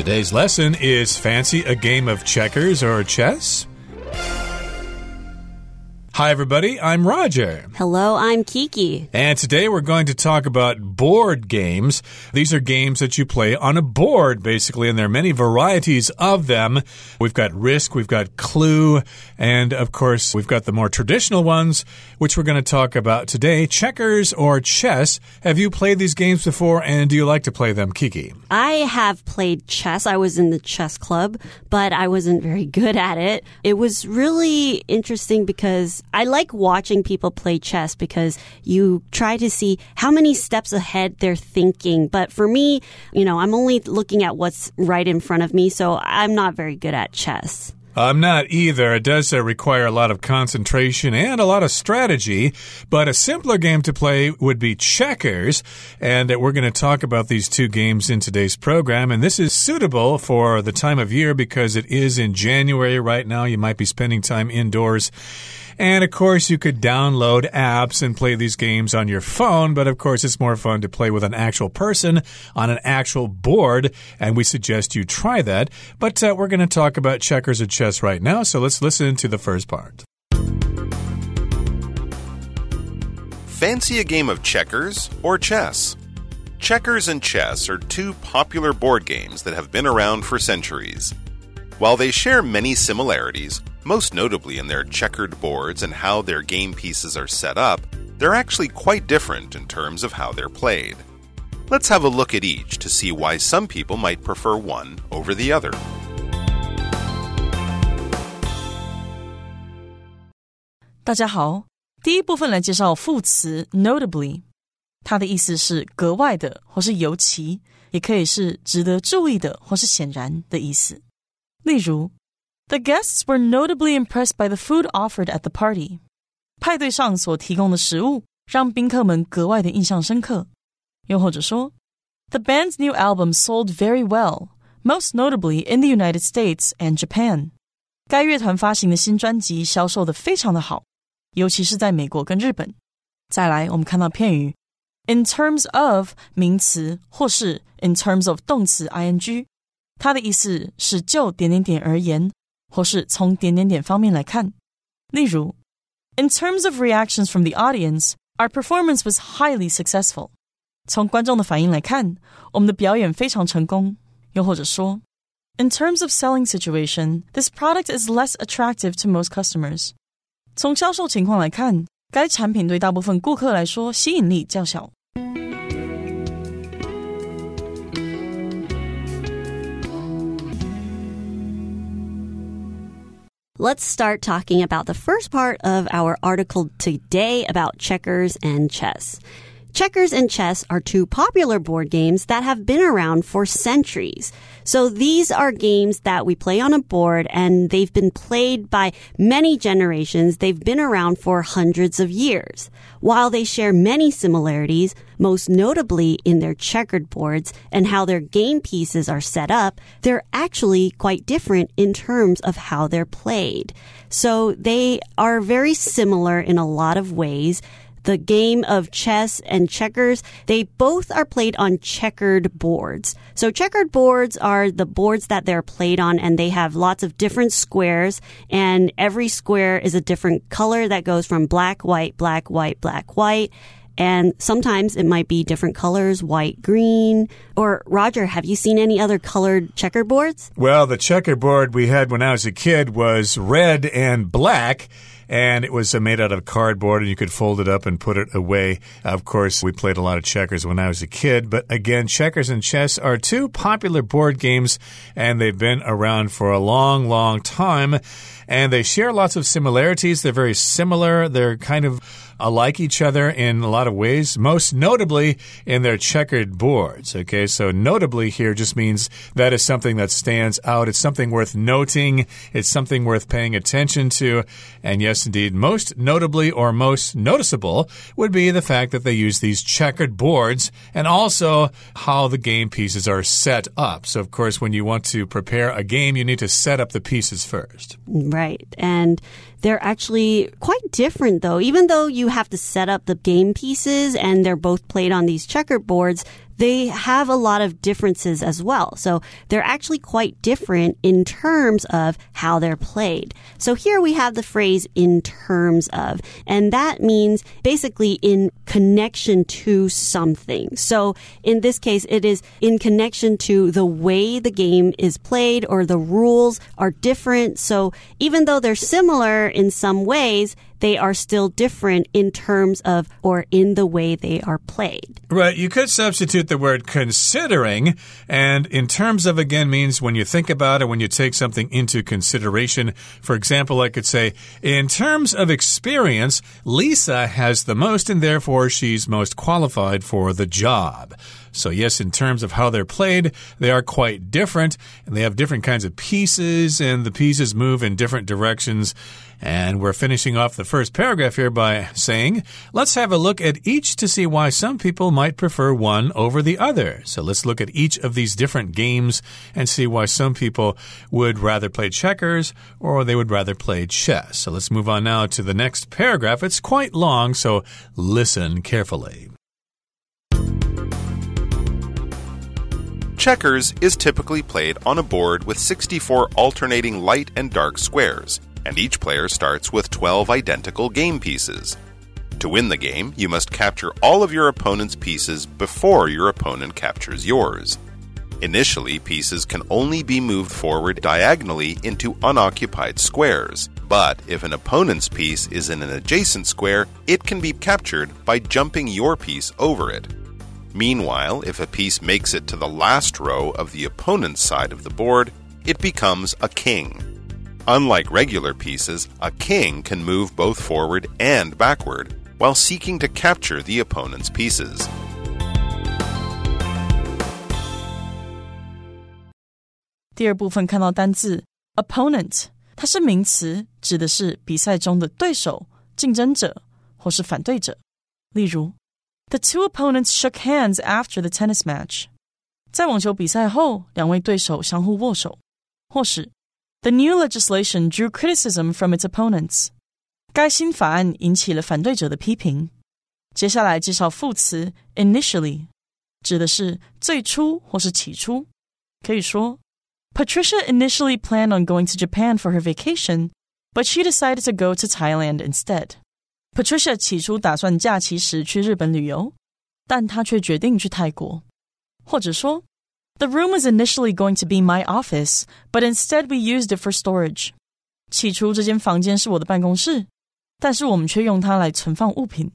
Today's lesson is Fancy a game of checkers or chess? Hi, everybody. I'm Roger. Hello, I'm Kiki. And today we're going to talk about board games. These are games that you play on a board, basically, and there are many varieties of them. We've got Risk, we've got Clue, and of course, we've got the more traditional ones, which we're going to talk about today checkers or chess. Have you played these games before, and do you like to play them, Kiki? I have played chess. I was in the chess club, but I wasn't very good at it. It was really interesting because I like watching people play chess because you try to see how many steps ahead they're thinking. But for me, you know, I'm only looking at what's right in front of me, so I'm not very good at chess. I'm not either. It does uh, require a lot of concentration and a lot of strategy, but a simpler game to play would be checkers. And uh, we're going to talk about these two games in today's program. And this is suitable for the time of year because it is in January right now. You might be spending time indoors. And of course, you could download apps and play these games on your phone, but of course, it's more fun to play with an actual person on an actual board, and we suggest you try that. But uh, we're going to talk about checkers and chess right now, so let's listen to the first part. Fancy a game of checkers or chess? Checkers and chess are two popular board games that have been around for centuries. While they share many similarities, most notably in their checkered boards and how their game pieces are set up, they're actually quite different in terms of how they're played. Let's have a look at each to see why some people might prefer one over the other. 大家好，第一部分来介绍副词 notably，它的意思是格外的或是尤其，也可以是值得注意的或是显然的意思。例如 The guests were notably impressed by the food offered at the party. 派对上所提供的食物让宾客们格外的印象深刻。又或者说，The band's new album sold very well, most notably in the United States and Japan. 该乐团发行的新专辑销售的非常的好，尤其是在美国跟日本。再来，我们看到片语 in terms of 名词或是 in terms of 动词 ing，它的意思是就点点点而言。 或是从点点点方面来看。例如，In terms of reactions from the audience, our performance was highly successful。从观众的反应来看，我们的表演非常成功。又或者说，In terms of selling situation, this product is less attractive to most customers。从销售情况来看，该产品对大部分顾客来说吸引力较小。 Let's start talking about the first part of our article today about checkers and chess. Checkers and chess are two popular board games that have been around for centuries. So these are games that we play on a board and they've been played by many generations. They've been around for hundreds of years. While they share many similarities, most notably in their checkered boards and how their game pieces are set up, they're actually quite different in terms of how they're played. So they are very similar in a lot of ways the game of chess and checkers, they both are played on checkered boards. So checkered boards are the boards that they're played on and they have lots of different squares and every square is a different color that goes from black, white, black, white, black, white. And sometimes it might be different colors, white, green. Or Roger, have you seen any other colored checkerboards? Well, the checkerboard we had when I was a kid was red and black and it was uh, made out of cardboard, and you could fold it up and put it away. Of course, we played a lot of checkers when I was a kid, but again, checkers and chess are two popular board games, and they've been around for a long, long time, and they share lots of similarities. They're very similar. They're kind of like each other in a lot of ways, most notably in their checkered boards. Okay, so notably here just means that is something that stands out. It's something worth noting. It's something worth paying attention to. And yes, indeed, most notably or most noticeable would be the fact that they use these checkered boards and also how the game pieces are set up. So, of course, when you want to prepare a game, you need to set up the pieces first. Right. And they're actually quite different though. Even though you have to set up the game pieces and they're both played on these checkerboards, they have a lot of differences as well. So they're actually quite different in terms of how they're played. So here we have the phrase in terms of, and that means basically in connection to something. So in this case, it is in connection to the way the game is played or the rules are different. So even though they're similar in some ways, they are still different in terms of or in the way they are played. Right. You could substitute the word considering, and in terms of again means when you think about it, when you take something into consideration. For example, I could say, in terms of experience, Lisa has the most, and therefore she's most qualified for the job. So, yes, in terms of how they're played, they are quite different, and they have different kinds of pieces, and the pieces move in different directions. And we're finishing off the first paragraph here by saying, let's have a look at each to see why some people might prefer one over the other. So let's look at each of these different games and see why some people would rather play checkers or they would rather play chess. So let's move on now to the next paragraph. It's quite long, so listen carefully. Checkers is typically played on a board with 64 alternating light and dark squares, and each player starts with 12 identical game pieces. To win the game, you must capture all of your opponent's pieces before your opponent captures yours. Initially, pieces can only be moved forward diagonally into unoccupied squares, but if an opponent's piece is in an adjacent square, it can be captured by jumping your piece over it. Meanwhile, if a piece makes it to the last row of the opponent's side of the board, it becomes a king. Unlike regular pieces, a king can move both forward and backward while seeking to capture the opponent's pieces. 第二部分看到单字 opponent，它是名词，指的是比赛中的对手、竞争者或是反对者。例如 the two opponents shook hands after the tennis match. 在网球比赛后，两位对手相互握手。或是 The new legislation drew criticism from its opponents. 该新法案引起了反对者的批评。接下来介绍副词 initially，指的是最初或是起初。可以说，Patricia initially planned on going to Japan for her vacation, but she decided to go to Thailand instead. Patricia 起初打算假期时去日本旅游，但她却决定去泰国。或者说 ，The room was initially going to be my office, but instead we used it for storage。起初这间房间是我的办公室，但是我们却用它来存放物品。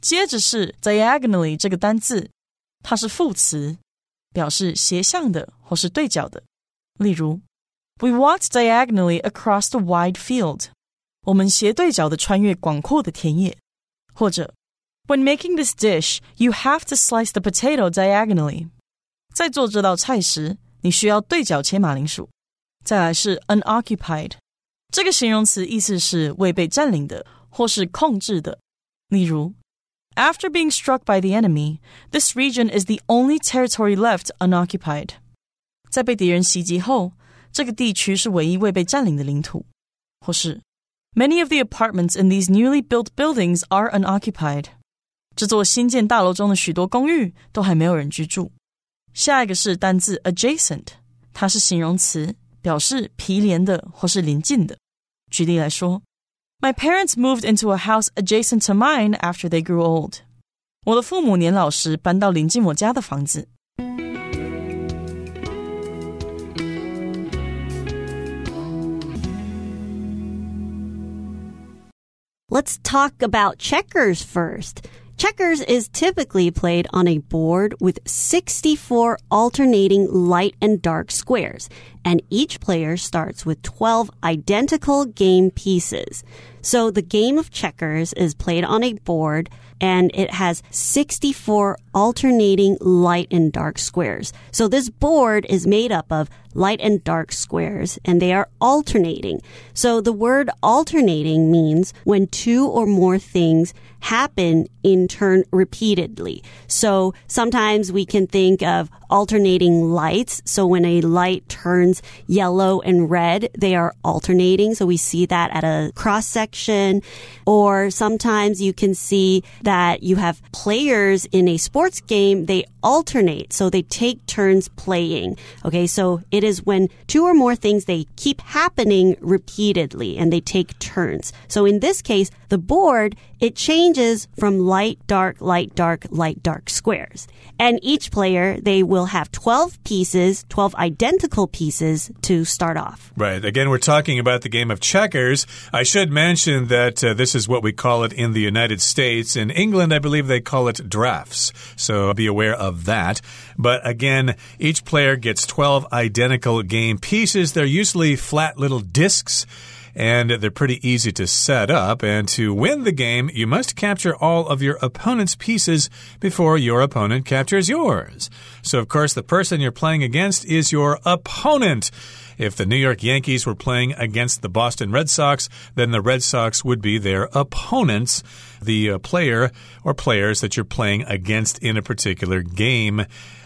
接着是 diagonally 这个单字，它是副词，表示斜向的或是对角的。例如，We walked diagonally across the wide field。我们斜对角的穿越广阔的田野，或者 When making this dish, you have to slice the potato diagonally。 在做这道菜时，你需要对角切马铃薯。再来是 unoccupied，这个形容词意思是未被占领的或是控制的。例如，After being struck by the enemy, this region is the only territory left unoccupied。在被敌人袭击后，这个地区是唯一未被占领的领土。或是 Many of the apartments in these newly built buildings are unoccupied. 这座新建大楼中的许多公寓都还没有人居住。 下一个是单字 adjacent，它是形容词，表示毗连的或是邻近的。举例来说，My parents moved into a house adjacent to mine after they grew old. 我的父母年老时搬到临近我家的房子。Let's talk about checkers first. Checkers is typically played on a board with 64 alternating light and dark squares, and each player starts with 12 identical game pieces. So the game of checkers is played on a board and it has 64 alternating light and dark squares. So this board is made up of light and dark squares and they are alternating. So the word alternating means when two or more things happen in turn repeatedly. So sometimes we can think of alternating lights. So when a light turns yellow and red, they are alternating. So we see that at a cross section. Or sometimes you can see that you have players in a sports game, they alternate. So they take turns playing. Okay. So it is when two or more things, they keep happening repeatedly and they take turns. So in this case, the board, it changes from light, dark, light, dark, light, dark squares. And each player, they will have 12 pieces, 12 identical pieces to start off. Right. Again, we're talking about the game of checkers. I should mention that uh, this is what we call it in the United States. In England, I believe they call it draughts. So be aware of that. But again, each player gets 12 identical game pieces. They're usually flat little discs and they're pretty easy to set up. And to win the game, you must capture all of your opponent's pieces before your opponent captures yours. So, of course, the person you're playing against is your opponent. If the New York Yankees were playing against the Boston Red Sox, then the Red Sox would be their opponents, the uh, player or players that you're playing against in a particular game.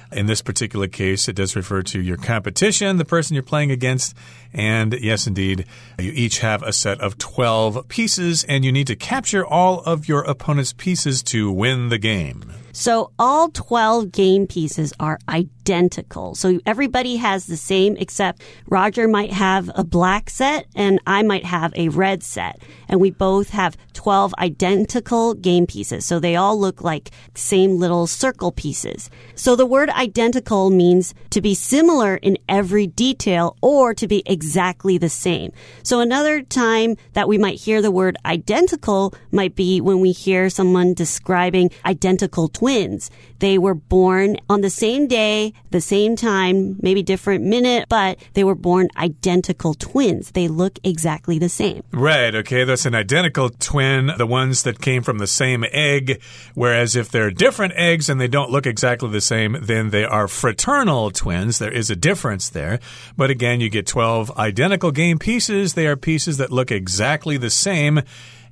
In this particular case, it does refer to your competition, the person you're playing against. And yes, indeed, you each have a set of 12 pieces, and you need to capture all of your opponent's pieces to win the game. So all 12 game pieces are identical. So everybody has the same except Roger might have a black set and I might have a red set. And we both have 12 identical game pieces. So they all look like same little circle pieces. So the word identical means to be similar in every detail or to be exactly the same. So another time that we might hear the word identical might be when we hear someone describing identical twins. They were born on the same day, the same time, maybe different minute, but they were born identical twins. They look exactly the same. Right. Okay. That's an identical twin, the ones that came from the same egg. Whereas if they're different eggs and they don't look exactly the same, then they are fraternal twins. There is a difference there. But again, you get 12 identical game pieces. They are pieces that look exactly the same.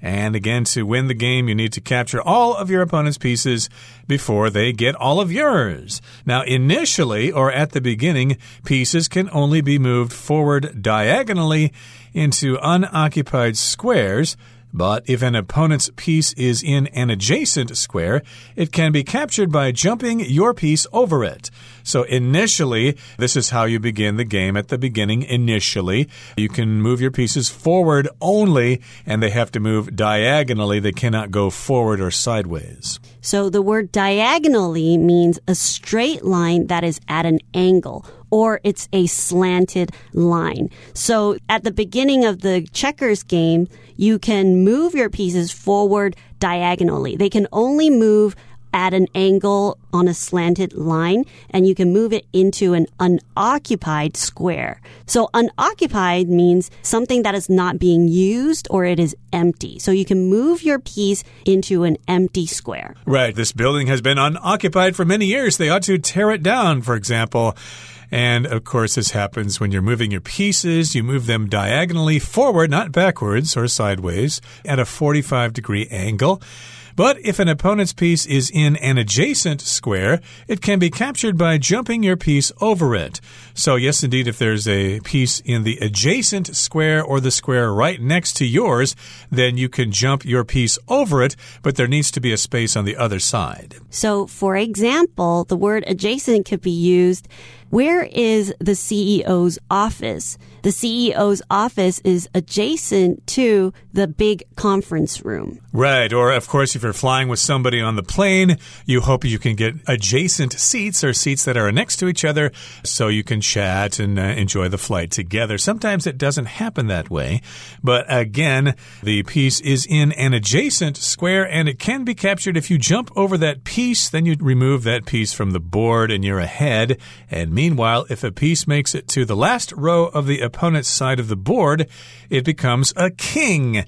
And again, to win the game, you need to capture all of your opponent's pieces before they get all of yours. Now, initially or at the beginning, pieces can only be moved forward diagonally into unoccupied squares. But if an opponent's piece is in an adjacent square, it can be captured by jumping your piece over it. So initially, this is how you begin the game at the beginning. Initially, you can move your pieces forward only, and they have to move diagonally. They cannot go forward or sideways. So the word diagonally means a straight line that is at an angle or it's a slanted line. So at the beginning of the checkers game, you can move your pieces forward diagonally. They can only move at an angle on a slanted line and you can move it into an unoccupied square. So unoccupied means something that is not being used or it is empty. So you can move your piece into an empty square. Right. This building has been unoccupied for many years. They ought to tear it down, for example. And of course, this happens when you're moving your pieces. You move them diagonally forward, not backwards or sideways, at a 45 degree angle. But if an opponent's piece is in an adjacent square, it can be captured by jumping your piece over it. So, yes, indeed, if there's a piece in the adjacent square or the square right next to yours, then you can jump your piece over it, but there needs to be a space on the other side. So, for example, the word adjacent could be used where is the CEO's office? The CEO's office is adjacent to the big conference room. Right. Or, of course, if you're flying with somebody on the plane, you hope you can get adjacent seats or seats that are next to each other so you can chat and uh, enjoy the flight together. Sometimes it doesn't happen that way. But again, the piece is in an adjacent square and it can be captured if you jump over that piece, then you remove that piece from the board and you're ahead. And meanwhile, if a piece makes it to the last row of the opponent's side of the board, it becomes a king.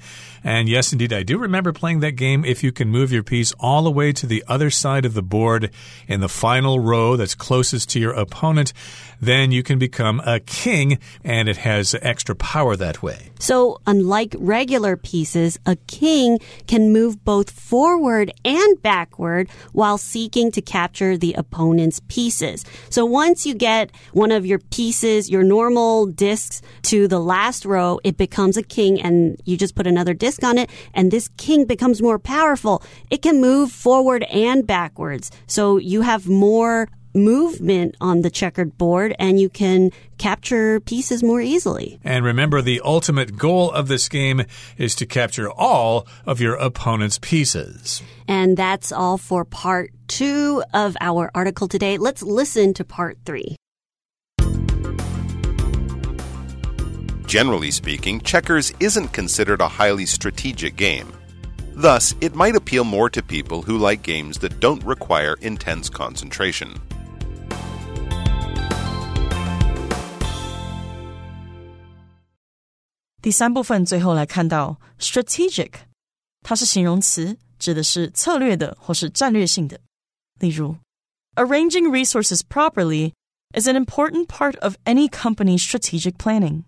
And yes, indeed, I do remember playing that game. If you can move your piece all the way to the other side of the board in the final row that's closest to your opponent, then you can become a king, and it has extra power that way. So, unlike regular pieces, a king can move both forward and backward while seeking to capture the opponent's pieces. So, once you get one of your pieces, your normal discs, to the last row, it becomes a king, and you just put another disc on it, and this king becomes more powerful. It can move forward and backwards. So, you have more movement on the checkered board and you can capture pieces more easily. And remember, the ultimate goal of this game is to capture all of your opponent's pieces. And that's all for part two of our article today. Let's listen to part three. Generally speaking, checkers isn't considered a highly strategic game. Thus, it might appeal more to people who like games that don't require intense concentration. 第三部分最后来看到 strategic，它是形容词，指的是策略的或是战略性的。例如，arranging resources properly is an important part of any company's strategic planning。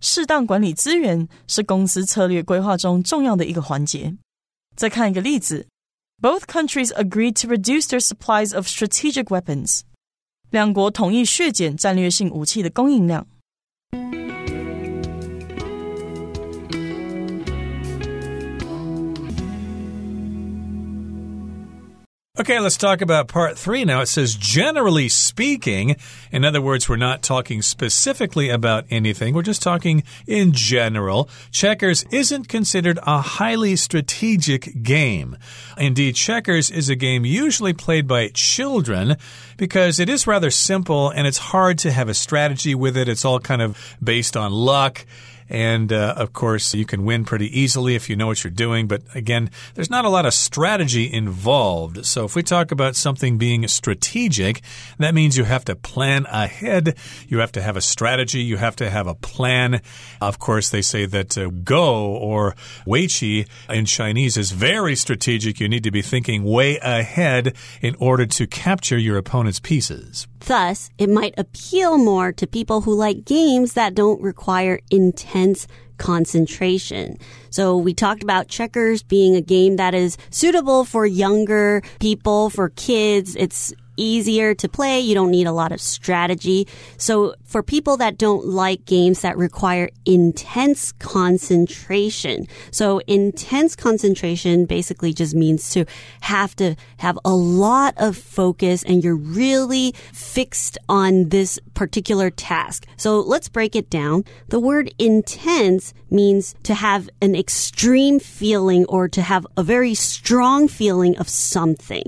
适当管理资源是公司策略规划中重要的一个环节。再看一个例子，Both countries agreed to reduce their supplies of strategic weapons。两国同意削减战略性武器的供应量。Okay, let's talk about part three now. It says, generally speaking, in other words, we're not talking specifically about anything, we're just talking in general. Checkers isn't considered a highly strategic game. Indeed, checkers is a game usually played by children because it is rather simple and it's hard to have a strategy with it. It's all kind of based on luck. And uh, of course, you can win pretty easily if you know what you're doing. But again, there's not a lot of strategy involved. So if we talk about something being strategic, that means you have to plan ahead. You have to have a strategy. You have to have a plan. Of course, they say that uh, go or weiqi in Chinese is very strategic. You need to be thinking way ahead in order to capture your opponent's pieces. Thus, it might appeal more to people who like games that don't require intense concentration. So we talked about checkers being a game that is suitable for younger people, for kids. It's easier to play. You don't need a lot of strategy. So for people that don't like games that require intense concentration. So intense concentration basically just means to have to have a lot of focus and you're really fixed on this particular task. So let's break it down. The word intense means to have an extreme feeling or to have a very strong feeling of something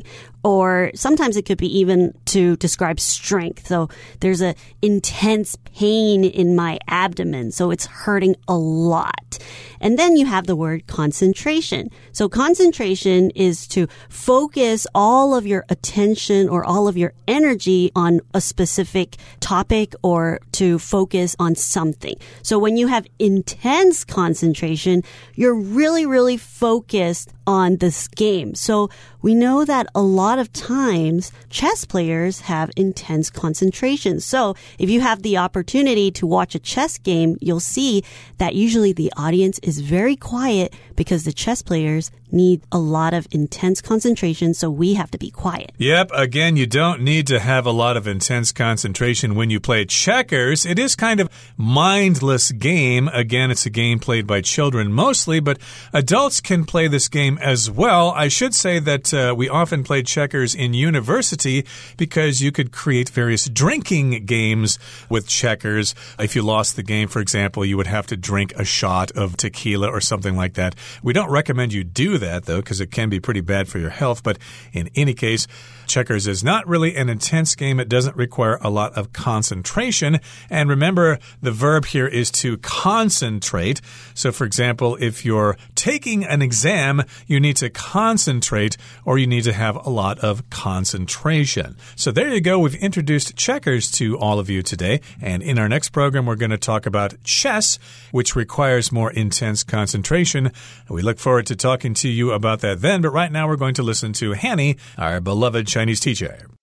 or sometimes it could be even to describe strength. So there's a intense pain in my abdomen, so it's hurting a lot. And then you have the word concentration. So concentration is to focus all of your attention or all of your energy on a specific topic or to focus on something. So when you have intense concentration, you're really, really focused on this game. So we know that a lot of times chess players have intense concentration. So if you have the opportunity to watch a chess game, you'll see that usually the audience is very quiet because the chess players need a lot of intense concentration, so we have to be quiet. Yep, again, you don't need to have a lot of intense concentration when you play checkers. It is kind of mindless game. Again, it's a game played by children mostly, but adults can play this game as well. I should say that uh, we often played checkers in university because you could create various drinking games with checkers. If you lost the game, for example, you would have to drink a shot of tequila or something like that. We don't recommend you do that, though, because it can be pretty bad for your health. But in any case, checkers is not really an intense game. It doesn't require a lot of concentration. And remember, the verb here is to concentrate. So, for example, if you're taking an exam, you need to concentrate or you need to have a lot lot of concentration. So there you go. We've introduced checkers to all of you today. And in our next program, we're going to talk about chess, which requires more intense concentration. We look forward to talking to you about that then. But right now, we're going to listen to Hanny, our beloved Chinese teacher.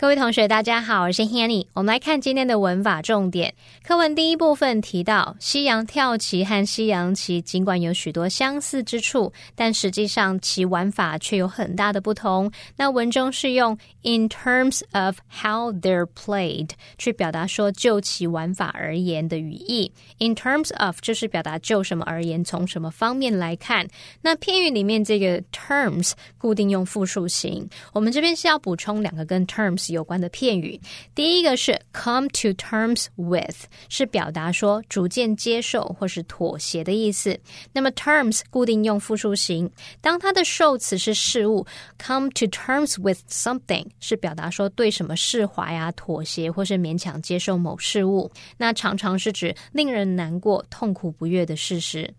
各位同学，大家好，我是 Hanny。我们来看今天的文法重点。课文第一部分提到，西洋跳棋和西洋棋尽管有许多相似之处，但实际上其玩法却有很大的不同。那文中是用 in terms of how they're played 去表达说就其玩法而言的语义。in terms of 就是表达就什么而言，从什么方面来看。那片语里面这个 terms 固定用复数形。我们这边是要补充两个跟 terms。有关的片语，第一个是 come to terms with，是表达说逐渐接受或是妥协的意思。那么 terms 固定用复数形，当它的受词是事物，come to terms with something 是表达说对什么释怀啊、妥协或是勉强接受某事物，那常常是指令人难过、痛苦不悦的事实。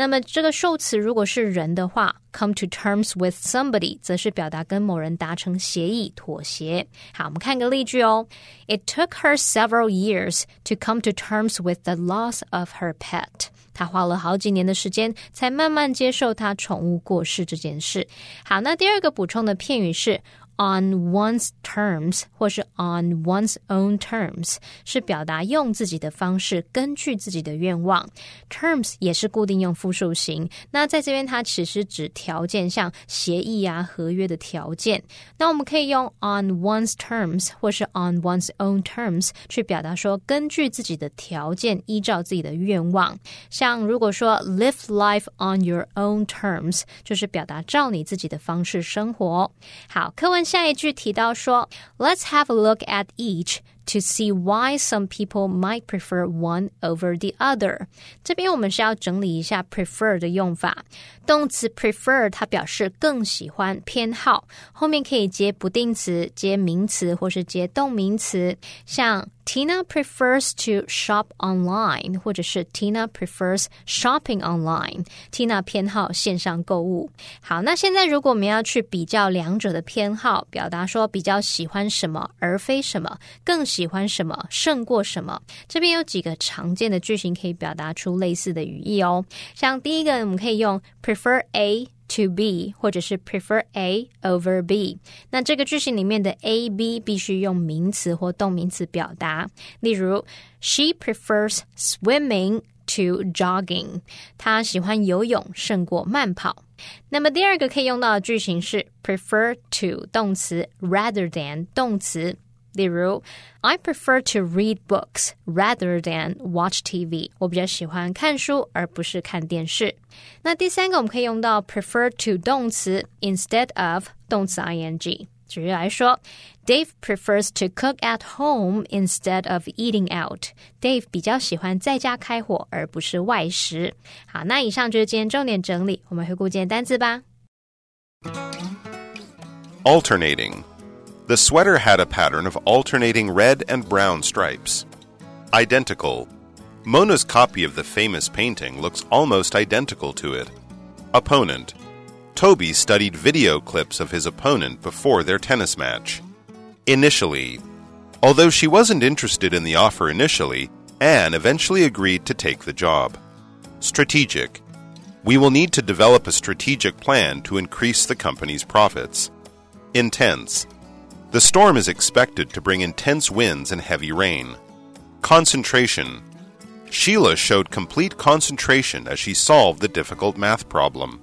那么这个受词如果是人的话，come to terms with somebody，则是表达跟某人达成协议、妥协。好，我们看个例句哦。It took her several years to come to terms with the loss of her pet。她花了好几年的时间，才慢慢接受她宠物过世这件事。好，那第二个补充的片语是。On one's terms 或是 on one's own terms 是表达用自己的方式，根据自己的愿望。terms 也是固定用复数形。那在这边，它其实指条件，像协议啊、合约的条件。那我们可以用 on one's terms 或是 on one's own terms 去表达说，根据自己的条件，依照自己的愿望。像如果说 live life on your own terms，就是表达照你自己的方式生活。好，课文。下一句提到说，Let's have a look at each to see why some people might prefer one over the other。这边我们是要整理一下 prefer 的用法。动词 prefer 它表示更喜欢、偏好，后面可以接不定词、接名词或是接动名词，像 Tina prefers to shop online，或者是 Tina prefers shopping online。Tina 偏好线上购物。好，那现在如果我们要去比较两者的偏好，表达说比较喜欢什么而非什么，更 喜欢什么胜过什么，这边有几个常见的句型可以表达出类似的语义哦。像第一个，我们可以用 prefer。A to B，或者是 prefer A over B。那这个句型里面的 A、B 必须用名词或动名词表达。例如，She prefers swimming to jogging。她喜欢游泳胜过慢跑。那么第二个可以用到的句型是 prefer to 动词 rather than 动词。例如，I prefer to read books rather than watch TV。我比较喜欢看书而不是看电视。那第三个我们可以用到 prefer to 动词 instead of 动词 ing。举例来说，Dave prefers to cook at home instead of eating out。Dave 比较喜欢在家开火而不是外食。好，那以上就是今天重点整理，我们回顾今天单词吧。Alternating The sweater had a pattern of alternating red and brown stripes. Identical. Mona's copy of the famous painting looks almost identical to it. Opponent. Toby studied video clips of his opponent before their tennis match. Initially. Although she wasn't interested in the offer initially, Anne eventually agreed to take the job. Strategic. We will need to develop a strategic plan to increase the company's profits. Intense. The storm is expected to bring intense winds and heavy rain. Concentration. Sheila showed complete concentration as she solved the difficult math problem.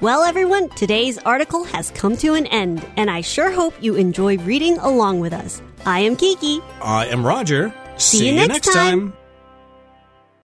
Well, everyone, today's article has come to an end, and I sure hope you enjoy reading along with us. I am Kiki. I am Roger. See, See you, next time. time.